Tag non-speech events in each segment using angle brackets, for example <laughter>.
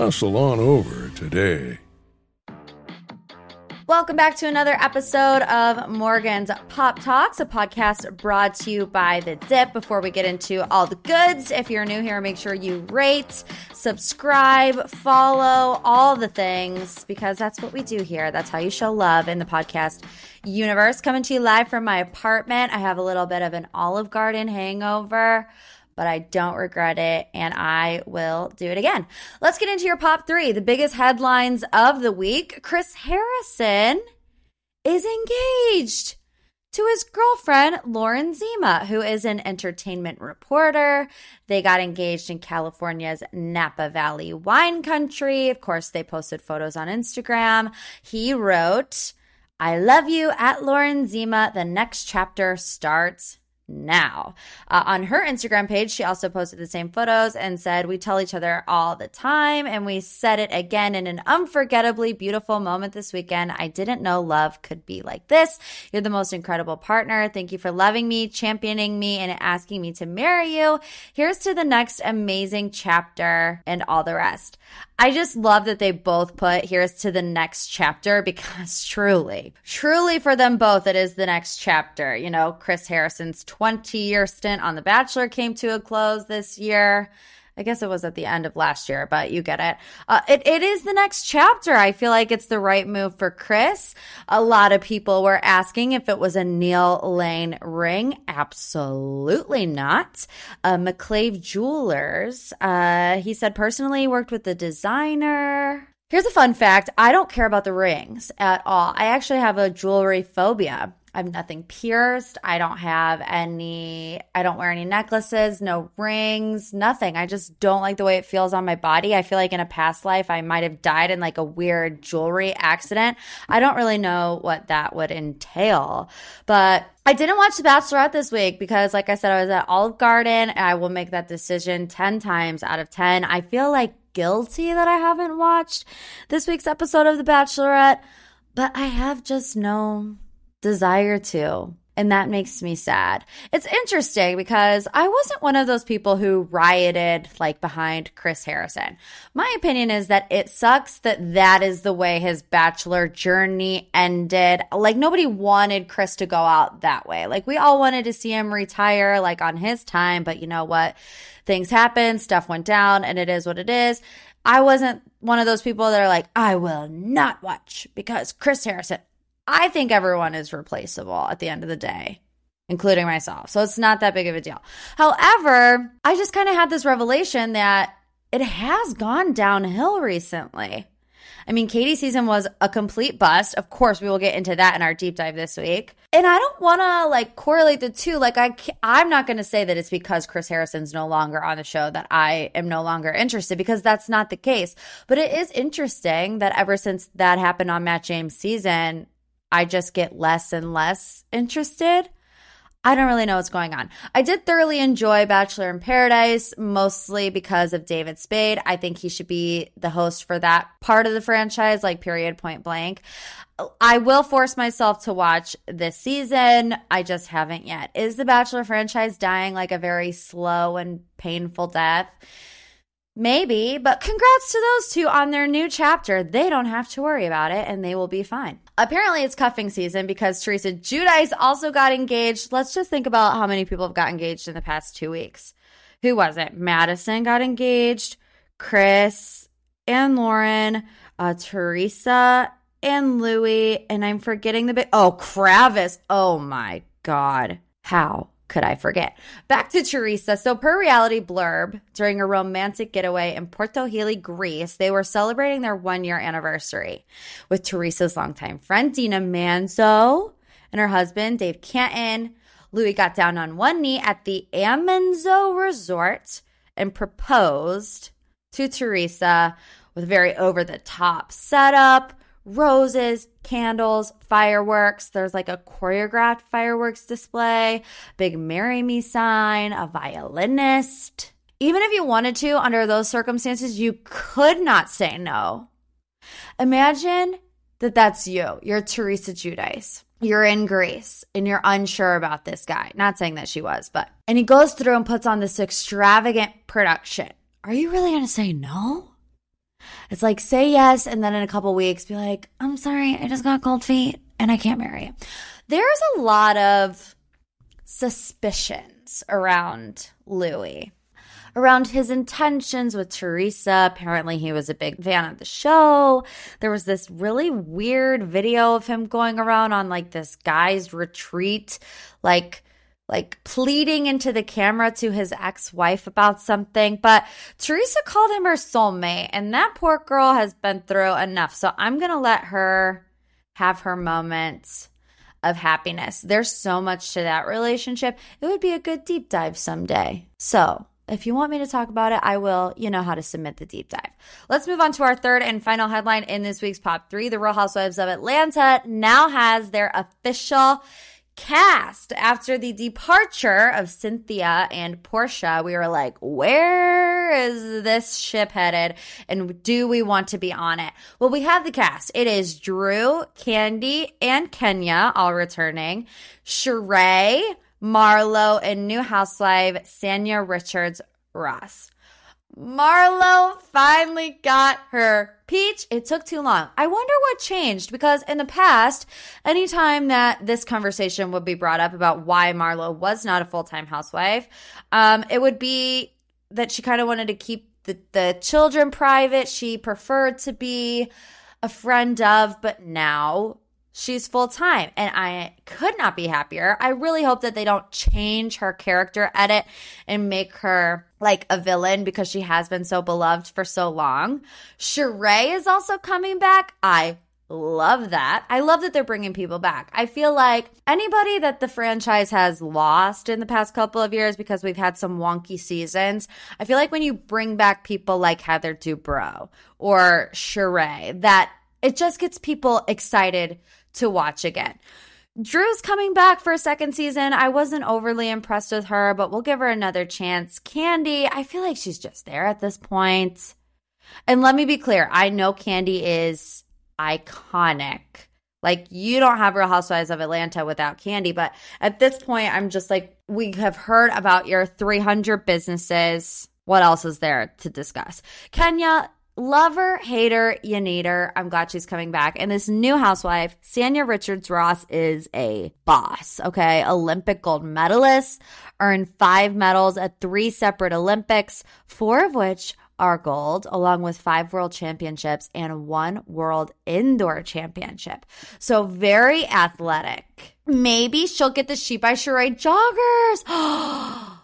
Hustle on over today. Welcome back to another episode of Morgan's Pop Talks, a podcast brought to you by The Dip. Before we get into all the goods, if you're new here, make sure you rate, subscribe, follow, all the things, because that's what we do here. That's how you show love in the podcast universe. Coming to you live from my apartment. I have a little bit of an Olive Garden hangover but I don't regret it and I will do it again. Let's get into your pop three. The biggest headlines of the week Chris Harrison is engaged to his girlfriend, Lauren Zima, who is an entertainment reporter. They got engaged in California's Napa Valley wine country. Of course, they posted photos on Instagram. He wrote, I love you at Lauren Zima. The next chapter starts now. Uh, on her Instagram page, she also posted the same photos and said, We tell each other all the time. And we said it again in an unforgettably beautiful moment this weekend. I didn't know love could be like this. You're the most incredible partner. Thank you for loving me, championing me, and asking me to marry you. Here's to the next amazing chapter and all the rest. I just love that they both put here's to the next chapter <laughs> because truly, truly for them both, it is the next chapter. You know, Chris Harrison's 20 year stint on The Bachelor came to a close this year. I guess it was at the end of last year, but you get it. Uh, it. It is the next chapter. I feel like it's the right move for Chris. A lot of people were asking if it was a Neil Lane ring. Absolutely not. Uh, McClave Jewelers, uh, he said personally worked with the designer. Here's a fun fact I don't care about the rings at all. I actually have a jewelry phobia. I have nothing pierced. I don't have any, I don't wear any necklaces, no rings, nothing. I just don't like the way it feels on my body. I feel like in a past life, I might have died in like a weird jewelry accident. I don't really know what that would entail, but I didn't watch The Bachelorette this week because, like I said, I was at Olive Garden and I will make that decision 10 times out of 10. I feel like guilty that I haven't watched this week's episode of The Bachelorette, but I have just no desire to. And that makes me sad. It's interesting because I wasn't one of those people who rioted like behind Chris Harrison. My opinion is that it sucks that that is the way his bachelor journey ended. Like nobody wanted Chris to go out that way. Like we all wanted to see him retire like on his time, but you know what? Things happened, stuff went down, and it is what it is. I wasn't one of those people that are like, I will not watch because Chris Harrison, I think everyone is replaceable at the end of the day, including myself. So it's not that big of a deal. However, I just kind of had this revelation that it has gone downhill recently. I mean, Katie's season was a complete bust. Of course, we will get into that in our deep dive this week. And I don't want to like correlate the two. Like I I'm not going to say that it's because Chris Harrison's no longer on the show that I am no longer interested because that's not the case. But it is interesting that ever since that happened on Matt James season, I just get less and less interested. I don't really know what's going on. I did thoroughly enjoy Bachelor in Paradise, mostly because of David Spade. I think he should be the host for that part of the franchise, like period point blank. I will force myself to watch this season. I just haven't yet. Is the Bachelor franchise dying like a very slow and painful death? Maybe, but congrats to those two on their new chapter. They don't have to worry about it and they will be fine. Apparently, it's cuffing season because Teresa Giudice also got engaged. Let's just think about how many people have got engaged in the past two weeks. Who was it? Madison got engaged, Chris and Lauren. uh, Teresa and Louis, and I'm forgetting the big. Oh, Kravis. Oh my God. How could I forget? Back to Teresa. So, per reality blurb, during a romantic getaway in Porto Heli, Greece, they were celebrating their one year anniversary with Teresa's longtime friend, Dina Manzo, and her husband, Dave Cantin. Louis got down on one knee at the Amanzoe Resort and proposed to Teresa with very over the top setup roses, candles, fireworks. There's like a choreographed fireworks display, big marry me sign, a violinist. Even if you wanted to, under those circumstances, you could not say no. Imagine that that's you. You're Teresa Giudice. You're in Greece and you're unsure about this guy. Not saying that she was, but. And he goes through and puts on this extravagant production. Are you really going to say no? It's like say yes, and then in a couple weeks be like, I'm sorry, I just got cold feet and I can't marry you. There's a lot of suspicions around Louis, around his intentions with Teresa. Apparently, he was a big fan of the show. There was this really weird video of him going around on like this guy's retreat, like like pleading into the camera to his ex wife about something. But Teresa called him her soulmate, and that poor girl has been through enough. So I'm going to let her have her moments of happiness. There's so much to that relationship. It would be a good deep dive someday. So, if you want me to talk about it, I will. You know how to submit the deep dive. Let's move on to our third and final headline in this week's Pop 3. The Real Housewives of Atlanta now has their official cast after the departure of Cynthia and Portia. We were like, where is this ship headed? And do we want to be on it? Well, we have the cast. It is Drew, Kandi, and Kenya all returning. Sheree, Marlo, and new housewife Sanya Richards Ross. Marlo finally got her peach. It took too long. I wonder what changed because in the past, anytime that this conversation would be brought up about why Marlo was not a full time housewife, um, it would be that she kind of wanted to keep the, the children private. She preferred to be a friend of, but now she's full time and I could not be happier. I really hope that they don't change her character edit and make her like a villain because she has been so beloved for so long. Sheree is also coming back. I love that. I love that they're bringing people back. I feel like anybody that the franchise has lost in the past couple of years because we've had some wonky seasons, I feel like when you bring back people like Heather Dubrow or Sheree, that it just gets people excited to watch again. Drew's coming back for a second season. I wasn't overly impressed with her, but we'll give her another chance. Kandi, I feel like she's just there at this point. And let me be clear I know Kandi is iconic. Like, you don't have Real Housewives of Atlanta without Kandi. but at this point, I'm just like, we have heard about your 300 businesses. What else is there to discuss? Kenya, Lover, hater, you need her. I'm glad she's coming back. And this new housewife, Sanya Richards Ross, is a boss, okay? Olympic gold medalist, earned five medals at three separate Olympics, four of which are gold, along with five world championships and one world indoor championship. So very athletic. Maybe she'll get the She by Sheree joggers. <gasps> <gasps>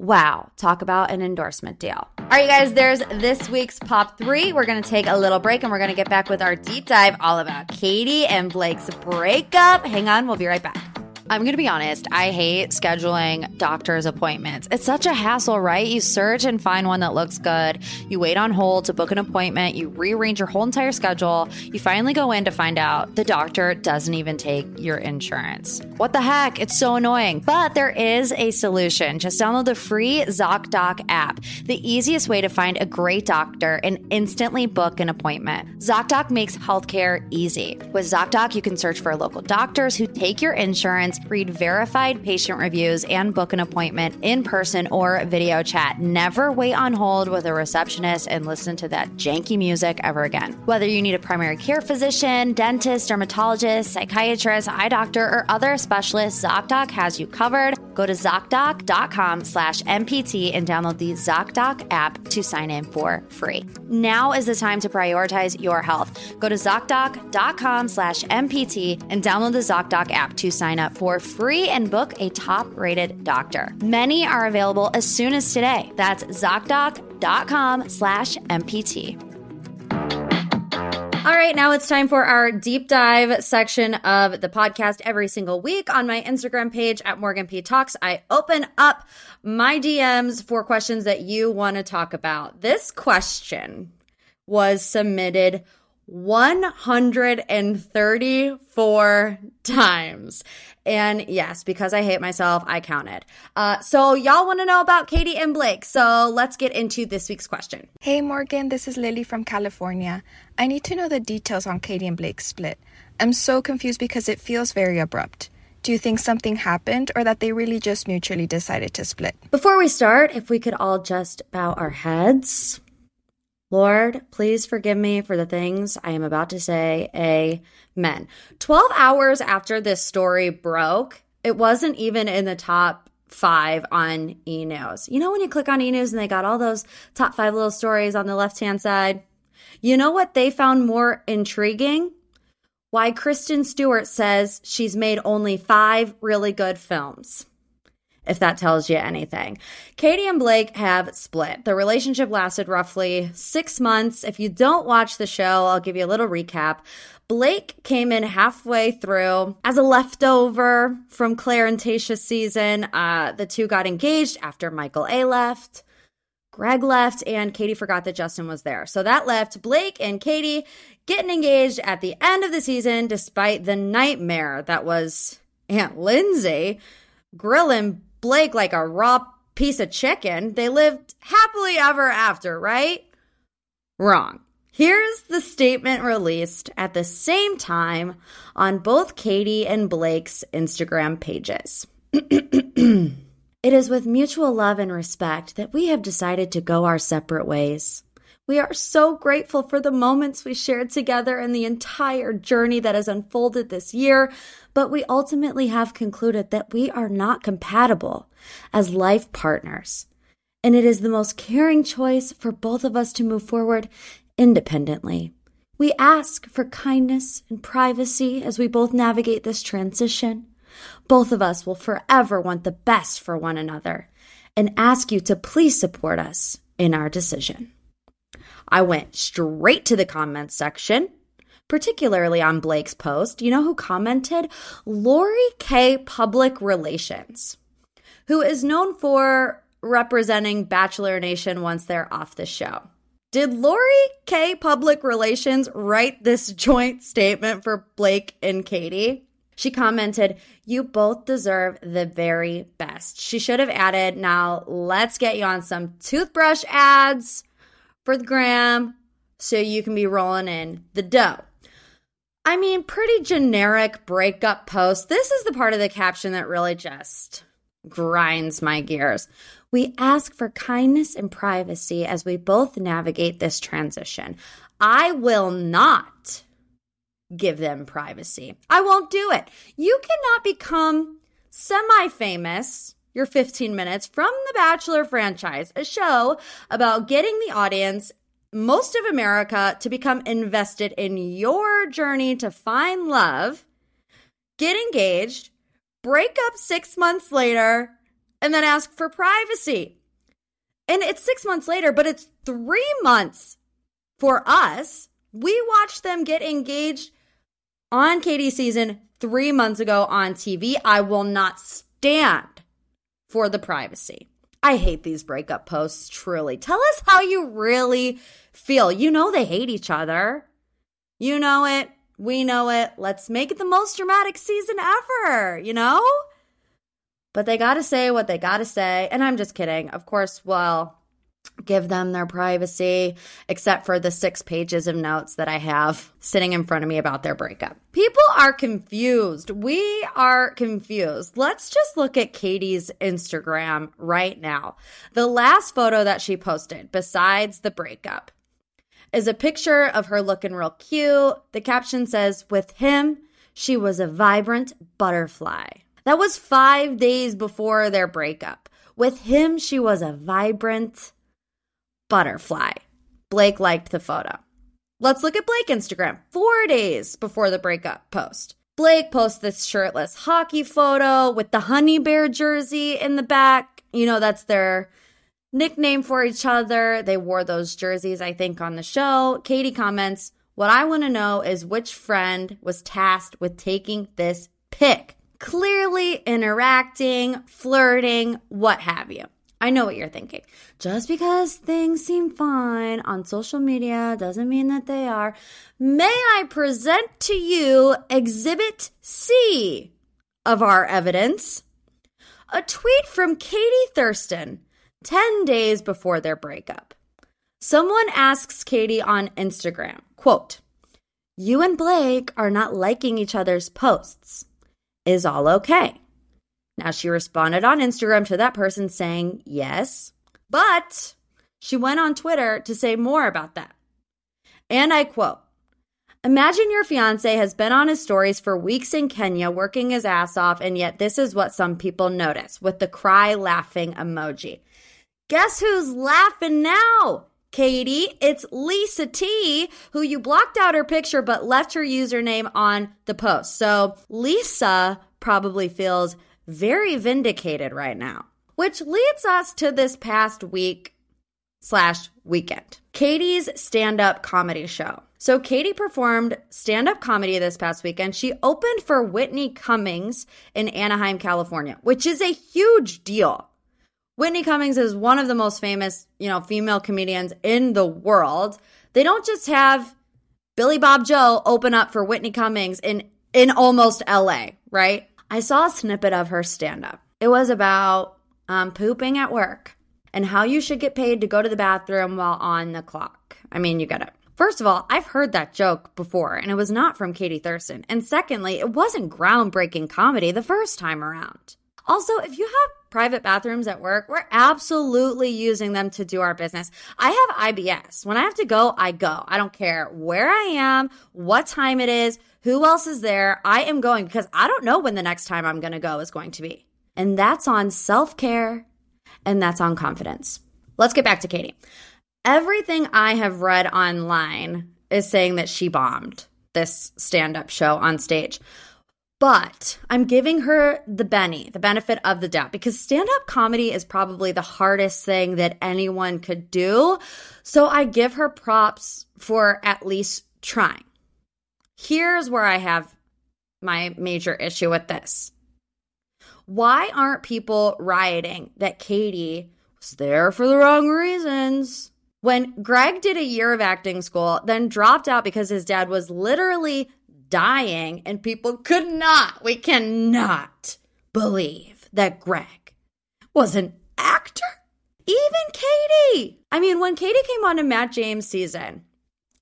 Wow, talk about an endorsement deal. All right, you guys, there's this week's Pop 3. We're going to take a little break and we're going to get back with our deep dive all about Katie and Blake's breakup. Hang on, we'll be right back. I'm going to be honest, I hate scheduling doctor's appointments. It's such a hassle, right? You search and find one that looks good. You wait on hold to book an appointment. You rearrange your whole entire schedule. You finally go in to find out the doctor doesn't even take your insurance. What the heck? It's so annoying. But there is a solution. Just download the free ZocDoc app, the easiest way to find a great doctor and instantly book an appointment. ZocDoc makes healthcare easy. With ZocDoc, you can search for local doctors who take your insurance read verified patient reviews, and book an appointment in person or video chat. Never wait on hold with a receptionist and listen to that janky music ever again. Whether you need a primary care physician, dentist, dermatologist, psychiatrist, eye doctor, or other specialist, ZocDoc has you covered. Go to ZocDoc.com slash MPT and download the ZocDoc app to sign in for free. Now is the time to prioritize your health. Go to ZocDoc.com slash MPT and download the ZocDoc app to sign up for free and book a top-rated doctor. Many are available as soon as today. That's ZocDoc.com slash MPT. All right, now it's time for our deep dive section of the podcast. Every single week on my Instagram page at Morgan P Talks, I open up my DMs for questions that you want to talk about. This question was submitted 134 times. And yes, because I hate myself, I counted. Uh, so y'all want to know about Katie and Blake. So let's get into this week's question. Hey Morgan, this is Lily from California. I need to know the details on Katie and Blake's split. I'm so confused because it feels very abrupt. Do you think something happened or that they really just mutually decided to split? Before we start, if we could all just bow our heads. Lord, please forgive me for the things I am about to say. Amen. 12 hours after this story broke, it wasn't even in the top five on e news. You know, when you click on e news and they got all those top five little stories on the left hand side? You know what they found more intriguing? Why Kristen Stewart says she's made only five really good films if that tells you anything. Katie and Blake have split. The relationship lasted roughly six months. If you don't watch the show, I'll give you a little recap. Blake came in halfway through as a leftover from Claire and Tayshia's season. Uh, the two got engaged after Michael A left. Greg left and Katie forgot that Justin was there. So that left Blake and Katie getting engaged at the end of the season, despite the nightmare that was Aunt Lindsay grilling Blake like a raw piece of chicken. They lived happily ever after, right? Wrong. Here's the statement released at the same time on both Katie and Blake's Instagram pages. <clears throat> it is with mutual love and respect that we have decided to go our separate ways. We are so grateful for the moments we shared together and the entire journey that has unfolded this year, but we ultimately have concluded that we are not compatible as life partners. And it is the most caring choice for both of us to move forward independently. We ask for kindness and privacy as we both navigate this transition. Both of us will forever want the best for one another and ask you to please support us in our decision. I went straight to the comments section, particularly on Blake's post. You know who commented? Lori K. Public Relations, who is known for representing Bachelor Nation once they're off the show. Did Lori K. Public Relations write this <laughs> joint statement for Blake and Katie? She commented, You both deserve the very best. She should have added, Now let's get you on some toothbrush ads for the gram so you can be rolling in the dough. I mean, pretty generic breakup post. This is the part of the caption that really just grinds my gears. We ask for kindness and privacy as we both navigate this transition. I will not give them privacy. I won't do it. You cannot become semi famous your 15 minutes from the Bachelor franchise, a show about getting the audience, most of America, to become invested in your journey to find love, get engaged, break up six months later, and then ask for privacy. And it's six months later, but it's three months for us. We watched them get engaged on Katie's season three months ago on TV. I will not stand for the privacy. I hate these breakup posts, truly. Tell us how you really feel. You know they hate each other. You know it. We know it. Let's make it the most dramatic season ever, you know? But they got to say what they got to say. And I'm just kidding. Of course, well, give them their privacy, except for the six pages of notes that I have sitting in front of me about their breakup. People are confused. We are confused. Let's just look at Katie's Instagram right now. The last photo that she posted, besides the breakup, is a picture of her looking real cute. The caption says, With him, she was a vibrant butterfly. That was five days before their breakup. With him, she was a vibrant butterfly. Blake liked the photo. Let's look at Blake Instagram. Four days before the breakup post. Blake posts this shirtless hockey photo with the honey bear jersey in the back. You know, that's their nickname for each other. They wore those jerseys, I think, on the show. Katie comments, What I want to know is which friend was tasked with taking this pic. Clearly interacting, flirting, what have you. I know what you're thinking. Just because things seem fine on social media doesn't mean that they are. May I present to you Exhibit C of our evidence? A tweet from Katie Thurston 10 days before their breakup. Someone asks Katie on Instagram, quote, You and Blake are not liking each other's posts. Is all okay? Now, she responded on Instagram to that person saying yes, but she went on Twitter to say more about that. And I quote Imagine your fiance has been on his stories for weeks in Kenya working his ass off, and yet this is what some people notice with the cry laughing emoji. Guess who's laughing now? Katie, it's Lisa T, who you blocked out her picture but left her username on the post. So Lisa probably feels very vindicated right now. Which leads us to this past week slash weekend. Katie's stand up comedy show. So, Katie performed stand up comedy this past weekend. She opened for Whitney Cummings in Anaheim, California, which is a huge deal. Whitney Cummings is one of the most famous, you know, female comedians in the world. They don't just have Billy Bob Joe open up for Whitney Cummings in in almost LA, right? I saw a snippet of her stand up. It was about um, pooping at work and how you should get paid to go to the bathroom while on the clock. I mean, you get it. First of all, I've heard that joke before, and it was not from Katie Thurston. And secondly, it wasn't groundbreaking comedy the first time around. Also, if you have private bathrooms at work, we're absolutely using them to do our business. I have IBS. When I have to go, I go. I don't care where I am, what time it is, who else is there. I am going because I don't know when the next time I'm going to go is going to be. And that's on self care and that's on confidence. Let's get back to Katie. Everything I have read online is saying that she bombed this stand up show on stage. But I'm giving her the Benny, the benefit of the doubt, because stand up comedy is probably the hardest thing that anyone could do. So I give her props for at least trying. Here's where I have my major issue with this. Why aren't people rioting that Katie was there for the wrong reasons? When Greg did a year of acting school, then dropped out because his dad was literally dying, and people could not, we cannot believe that Greg was an actor. Even Katie. I mean, when Katie came on to Matt James season,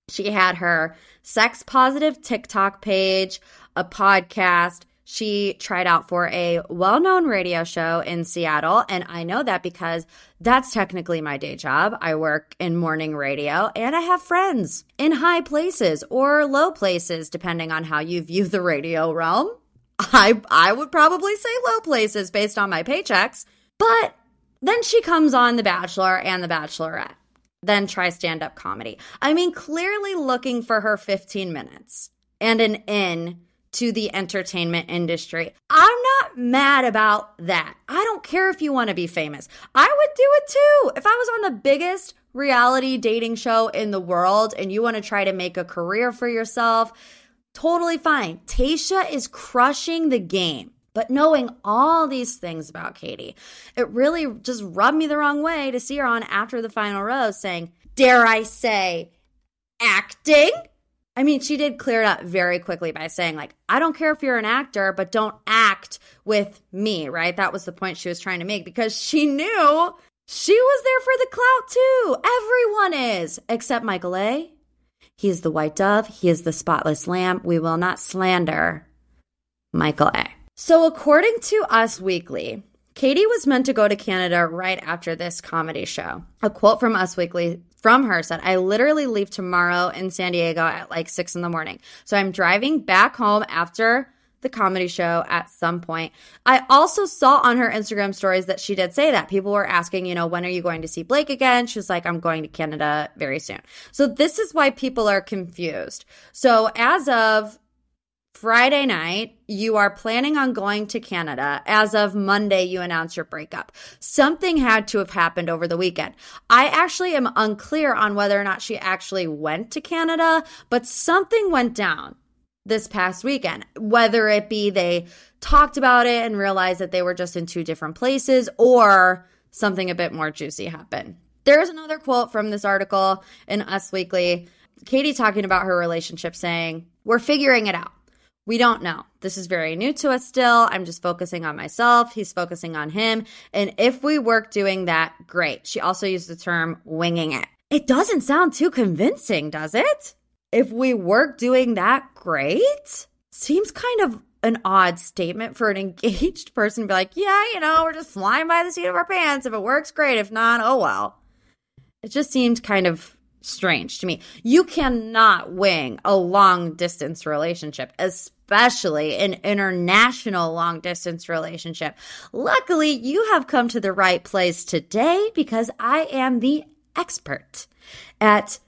she had her sex positive TikTok page, a podcast. She tried out for a well known radio show in Seattle. And I know that because that's technically my day job. I work in morning radio and I have friends in high places or low places, depending on how you view the radio realm. I, I would probably say low places based on my paychecks. But then she comes on The Bachelor and The Bachelorette then try stand up comedy. I mean, clearly looking for her 15 minutes and an in to the entertainment industry. I'm not mad about that. I don't care if you want to be famous. I would do it too. If I was on the biggest reality dating show in the world and you want to try to make a career for yourself, totally fine. Tasha is crushing the game. But knowing all these things about Katie, it really just rubbed me the wrong way to see her on after the final rose saying, Dare I say, acting? I mean, she did clear it up very quickly by saying, like, I don't care if you're an actor, but don't act with me, right? That was the point she was trying to make because she knew she was there for the clout too. Everyone is, except Michael A. He is the white dove. He is the spotless lamb. We will not slander Michael A. So, according to Us Weekly, Katie was meant to go to Canada right after this comedy show. A quote from Us Weekly from her said, I literally leave tomorrow in San Diego at like six in the morning. So I'm driving back home after the comedy show at some point. I also saw on her Instagram stories that she did say that. People were asking, you know, when are you going to see Blake again? She was like, I'm going to Canada very soon. So this is why people are confused. So as of Friday night, you are planning on going to Canada. As of Monday, you announce your breakup. Something had to have happened over the weekend. I actually am unclear on whether or not she actually went to Canada, but something went down this past weekend. Whether it be they talked about it and realized that they were just in two different places or something a bit more juicy happened. There's another quote from this article in Us Weekly. Katie talking about her relationship saying, We're figuring it out. We don't know. This is very new to us still. I'm just focusing on myself. He's focusing on him. And if we work doing that, great. She also used the term winging it. It doesn't sound too convincing, does it? If we work doing that, great. Seems kind of an odd statement for an <laughs> engaged person to be like, yeah, you know, we're just flying by the seat of our pants. If it works, great. If not, oh well. It just seemed kind of strange to me. You cannot wing a long distance relationship, especially an international long distance relationship. Luckily, you have come to the right place today because I am the expert at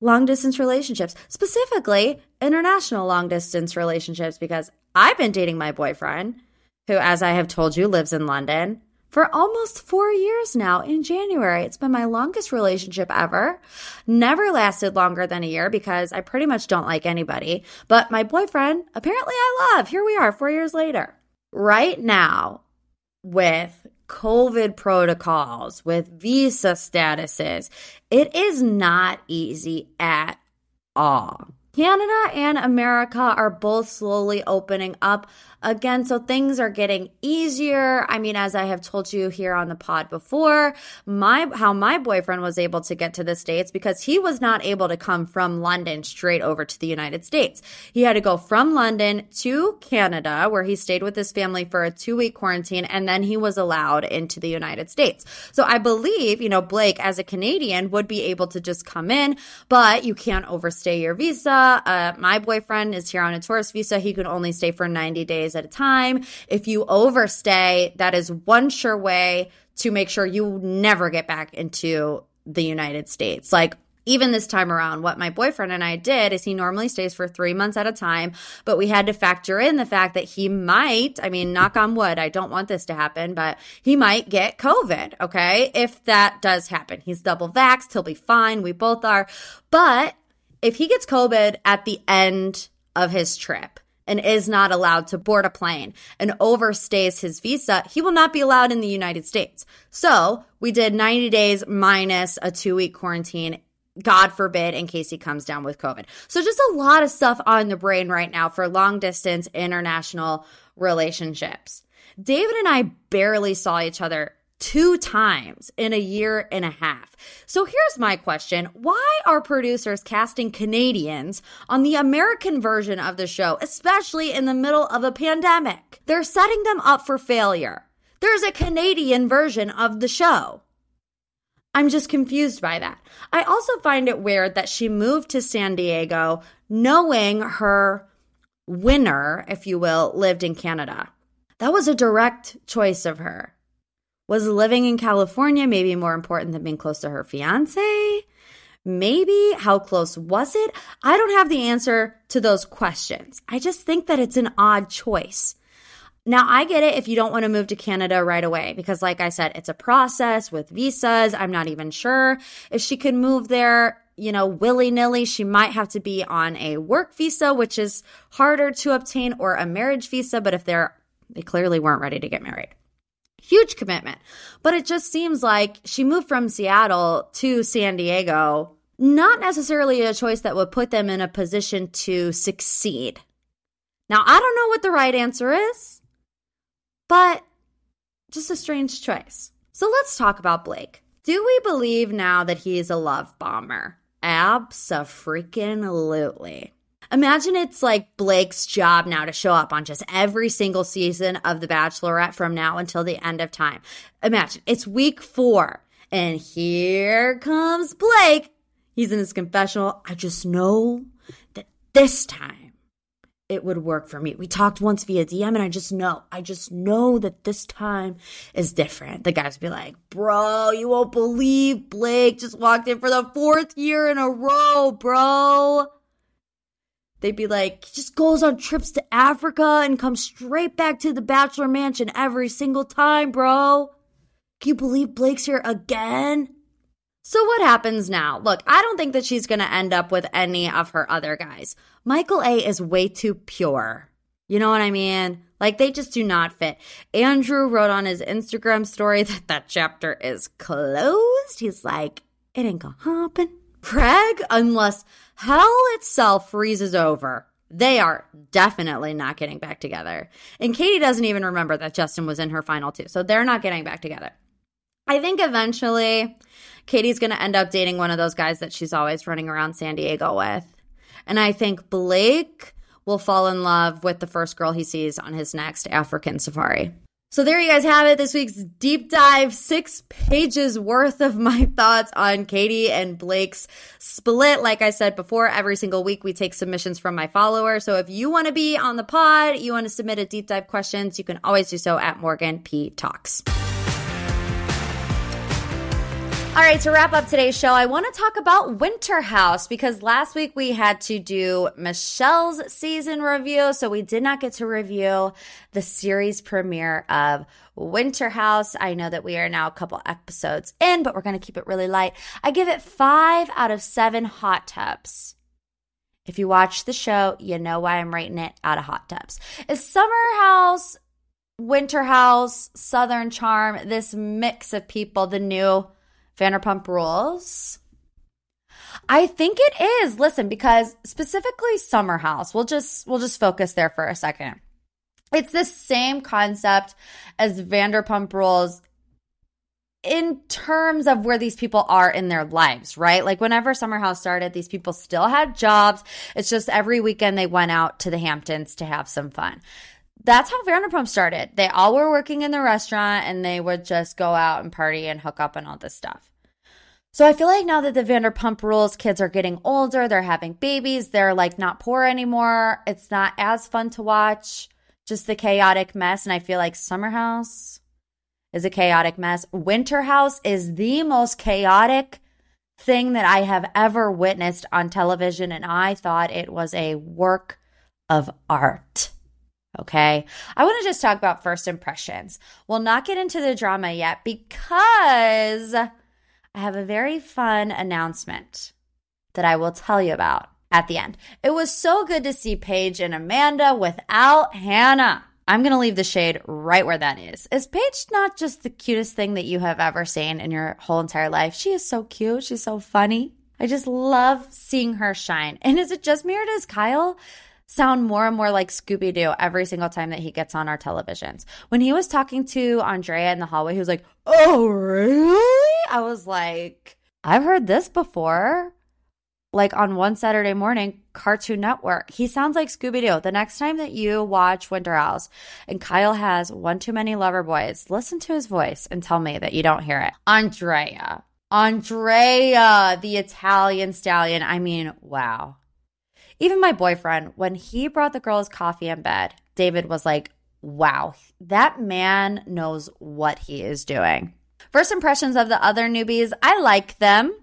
long distance relationships, specifically international long distance relationships, because I've been dating my boyfriend, who, as I have told you, lives in London for almost four years now in January. It's been my longest relationship ever. Never lasted longer than a year because I pretty much don't like anybody. But my boyfriend, apparently I love. Here we are, four years later. Right now, with COVID protocols, with visa statuses, it is not easy at all. Canada and America are both slowly opening up again. So things are getting easier. I mean, as I have told you here on the pod before, my how my boyfriend was able to get to the States because he was not able to come from London straight over to the United States. He had to go from London to Canada, where he stayed with his family for a two week quarantine, and then he was allowed into the United States. So I believe, you know, Blake as a Canadian would be able to just come in, but you can't overstay your visa. Uh, my boyfriend is here on a tourist visa. He can only stay for 90 days days at a time. If you overstay, that is one sure way to make sure you never get back into the United States. Like, even this time around, what my boyfriend and I did is he normally stays for three months at a time, but we had to factor in the fact that he might, I mean, knock on wood, I don't want this to happen, but he might get COVID. Okay. If that does happen, he's double vaxxed, he'll be fine. We both are. But if he gets COVID at the end of his trip, and is not allowed to board a plane and overstays his visa, he will not be allowed in the United States. So we did 90 days minus a two week quarantine. God forbid, in case he comes down with COVID. So, just a lot of stuff on the brain right now for long distance international relationships. David and I barely saw each other two times in a year and a half. So here's my question Why are producers casting Canadians on the American version of the show, especially in the middle of a pandemic? They're setting them up for failure. There's a Canadian version of the show. I'm just confused by that. I also find it weird that she moved to San Diego knowing her winner, if you will, lived in Canada. That was a direct choice of her. Was living in California maybe more important than being close to her fiance? Maybe. How close was it? I don't have the answer to those questions. I just think that it's an odd choice. Now, I get it if you don't want to move to Canada right away, because like I said, it's a process with visas. I'm not even sure if she could move there, you know, willy nilly. She might have to be on a work visa, which is harder to obtain, or a marriage visa. But if they're, they clearly weren't ready to get married. Huge commitment. But it just seems like she moved from Seattle to San Diego, not necessarily a choice that would put them in a position to succeed. Now, I don't know what the right answer is, but just a strange choice. So let's talk about Blake. Do we believe now that he is a love bomber? Abso-freaking-lutely. Imagine it's like Blake's job now to show up on just every single season of The Bachelorette from now until the end of time. Imagine it's week four, and here comes Blake. He's in his confessional. I just know that this time it would work for me. We talked once via DM and I just know, I just know that this time is different. The guys be like, bro, you won't believe Blake just walked in for the fourth year in a row, bro. They'd be like, just goes on trips to Africa and comes straight back to the Bachelor Mansion every single time, bro. Can you believe Blake's here again? So, what happens now? Look, I don't think that she's going to end up with any of her other guys. Michael A is way too pure. You know what I mean? Like, they just do not fit. Andrew wrote on his Instagram story <laughs> that that chapter is closed. He's like, it ain't gonna happen. Greg, unless hell itself freezes over, they are definitely not getting back together. And Katie doesn't even remember that Justin was in her final two. So they're not getting back together. I think eventually Katie's going to end up dating one of those guys that she's always running around San Diego with. And I think Blake will fall in love with the first girl he sees on his next African safari. So there you guys have it. This week's deep dive, six pages worth of my <laughs> thoughts on Katie and Blake's split. Like I said before, every single week we take submissions from my followers. So if you want to be on the pod, you want to submit a deep dive questions, you can always do so at Morgan P Talks. All right, to wrap up today's show, I want to talk about Winter House because last week we had to do Michelle's season review, so we did not get to review the series premiere of Winter House. I know that we are now a couple episodes in, but we're going to keep it really light. I give it five out of seven hot tubs. If you watch the show, you know why I'm rating it out of hot tubs. Is Summer House, Winter House, Southern Charm, this mix of people, the new Vanderpump Rules? I think it is. Listen, because specifically Summer House, we'll just we'll just focus there for a second. It's the same concept as Vanderpump Rules in terms of where these people are in their lives, right? Like whenever Summer House started, these people still had jobs. It's just every weekend they went out to the Hamptons to have some fun that's how Vanderpump started. They all were working in the restaurant and they would just go out and party and hook up and all this stuff. So I feel like now that the Vanderpump Rules kids are getting older, they're having babies, they're like not poor anymore. It's not as fun to watch, just the chaotic mess. And I feel like Summer House is a chaotic mess. Winter House is the most chaotic thing that I have ever witnessed on television. And I thought it was a work of art. Okay. I want to just talk about first impressions. We'll not get into the drama yet because I have a very fun announcement that I will tell you about at the end. It was so good to see Paige and Amanda without Hannah. I'm going to leave the shade right where that is. Is Paige not just the cutest thing that you have ever seen in your whole entire life? She is so cute. She's so funny. I just love seeing her shine. And is it just me or does Kyle sound more and more like Scooby Doo every single time that he gets on our televisions. When he was talking to Andrea in the hallway, he was like, Oh, really? I was like, I've heard this before. Like on one Saturday morning, Cartoon Network. He sounds like Scooby Doo. The next time that you watch Winter House and Kyle has one too many lover boys, listen to his voice and tell me that you don't hear it. Andrea. Andrea, the Italian stallion. I mean, wow. Even my boyfriend, when he brought the girls coffee in bed, David was like, wow, that man knows what he is doing. First impressions of the other newbies, I like them.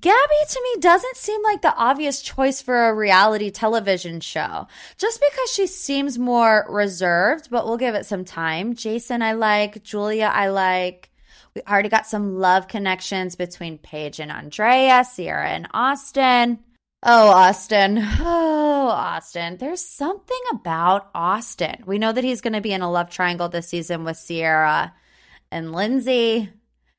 Gabby to me doesn't seem like the obvious choice for a reality television show. Just because she seems more reserved, but we'll give it some time. Jason, I like. Julia, I like. We already got some love connections between Paige and Andrea, Ciara and Austin. Oh, Austin. Oh, Austin. There's something about Austin. We know that he's going to be in a love triangle this season with Ciara and Lindsay.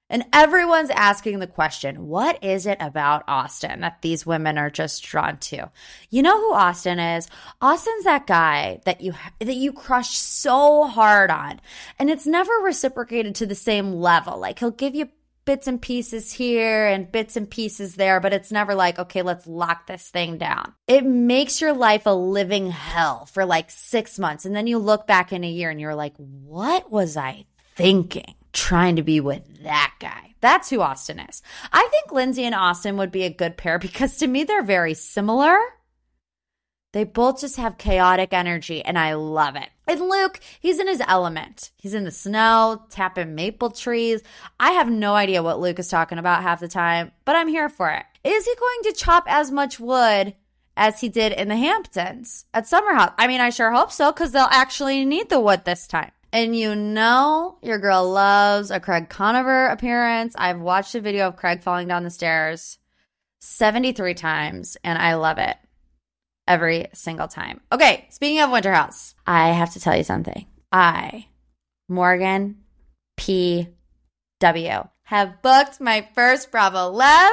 And everyone's asking the question what is it about Austin that these women are just drawn to? You know who Austin is? Austin's that guy that you that you crush so hard on and it's never reciprocated to the same level. Like he'll give you bits and pieces here and bits and pieces there, but it's never like, okay, let's lock this thing down. It makes your life a living hell for like six months. And then you look back in a year and you're like, what was I thinking? Trying to be with that guy. That's who Austin is. I think Lindsay and Austin would be a good pair <laughs> because to me, they're very similar. They both just have chaotic energy, and I love it. And Luke, he's in his element. He's in the snow, tapping maple trees. I have no idea what Luke is talking about half the time, but I'm here for it. Is he going to chop as much wood as he did in the Hamptons at Summer House? I mean, I sure hope so, because they'll actually need the wood this time. And you know, your girl loves a Craig Conover appearance. I've watched a video of Craig falling down the stairs 73 times, and I love it every single time. Okay, speaking of Winter House, I have to tell you something. I, Morgan P. W., have booked my first Bravoleb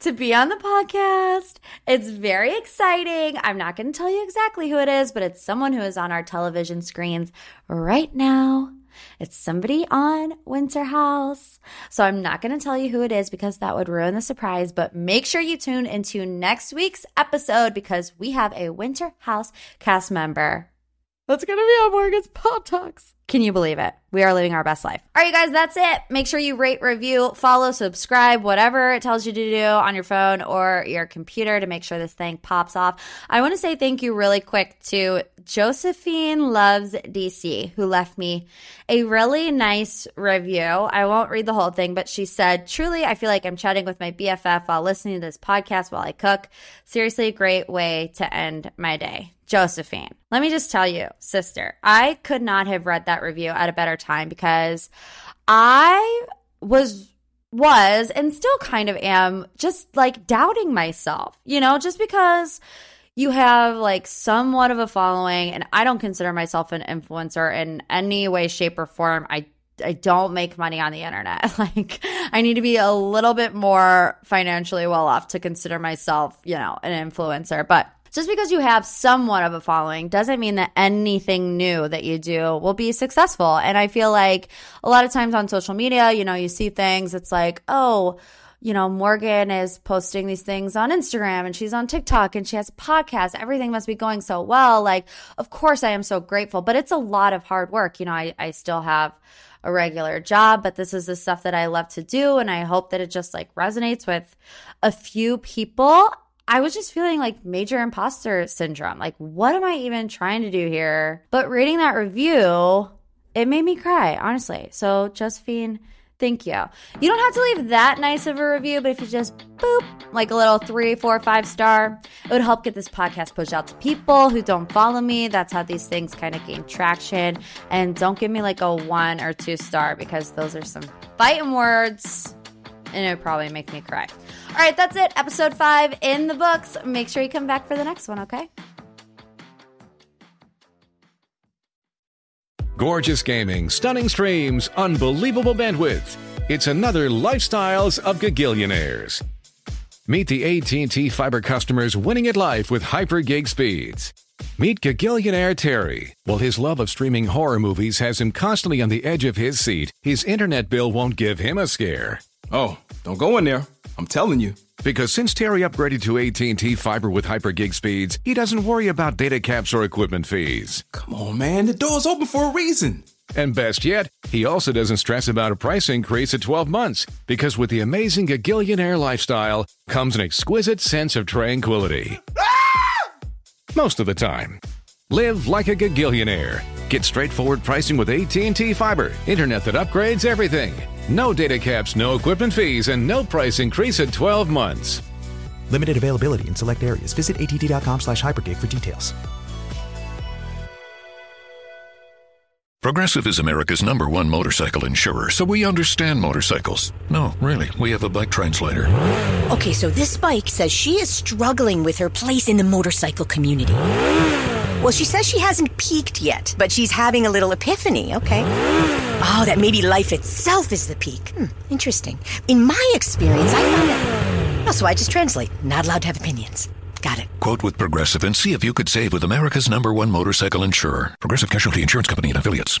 to be on the podcast. It's very exciting. I'm not going to tell you exactly who it is, but it's someone who is on our television screens right now. It's somebody on Winter House. So I'm not going to tell you who it is because that would ruin the surprise, but make sure you tune into next week's episode because we have a Winter House cast member that's going to be on Morgan's Pop Talks. Can you believe it? We are living our best life. All right, you guys, that's it. Make sure you rate, review, follow, subscribe, whatever it tells you to do on your phone or your computer to make sure this thing pops off. I want to say thank you really quick to Josephine Loves DC, who left me a really nice review. I won't read the whole thing, but she said, Truly, I feel like I'm chatting with my BFF while listening to this podcast while I cook. Seriously, great way to end my day. Josephine, let me just tell you, sister, I could not have read that review at a better time because I was was and still kind of am just like doubting myself, you know, just because you have like somewhat of a following and I don't consider myself an influencer in any way shape or form. I I don't make money on the internet. <laughs> Like I need to be a little bit more financially well off to consider myself, you know, an influencer. But just because you have somewhat of a following doesn't mean that anything new that you do will be successful. And I feel like a lot of times on social media, you know, you see things, it's like, oh, you know, Morgan is posting these things on Instagram and she's on TikTok and she has a podcast. Everything must be going so well. Like, of course, I am so grateful, but it's a lot of hard work. You know, I, I still have a regular job, but this is the stuff that I love to do. And I hope that it just like resonates with a few people. I was just feeling like major imposter syndrome. Like, what am I even trying to do here? But reading that review, it made me cry, honestly. So, Josephine, thank you. You don't have to leave that nice of a review, but if you just boop, like a little three, four, five star, it would help get this podcast pushed out to people who don't follow me. That's how these things kind of gain traction. And don't give me like a one or two star because those are some fighting words and it would probably make me cry. All right, that's it. Episode five in the books. Make sure you come back for the next one, okay? Gorgeous gaming, stunning streams, unbelievable bandwidth. It's another Lifestyles of Gagillionaires. Meet the AT&T Fiber customers winning at life with hyper gig speeds. Meet Gagillionaire Terry. While his love of streaming horror movies has him constantly on the edge of his seat, his internet bill won't give him a scare. Oh, don't go in there. I'm telling you. Because since Terry upgraded to AT&T Fiber with hyper gig speeds, he doesn't worry about data caps or equipment fees. Come on, man. The door's open for a reason. And best yet, he also doesn't stress about a price increase at 12 months because with the amazing Gagillionaire lifestyle comes an exquisite sense of tranquility. Ah! Most of the time. Live like a Gagillionaire. Get straightforward pricing with AT&T Fiber, internet that upgrades everything. No data caps, no equipment fees, and no price increase at 12 months. Limited availability in select areas. Visit att.com slash hypergig for details. Progressive is America's number one motorcycle insurer, so we understand motorcycles. No, really, we have a bike translator. Okay, so this bike says she is struggling with her place in the motorcycle community. Well, she says she hasn't peaked yet, but she's having a little epiphany, okay? Oh, that maybe life itself is the peak. Hmm, interesting. In my experience, I found that. Oh, so I just translate. Not allowed to have opinions. Got it. Quote with Progressive and see if you could save with America's number one motorcycle insurer, Progressive Casualty Insurance Company and affiliates.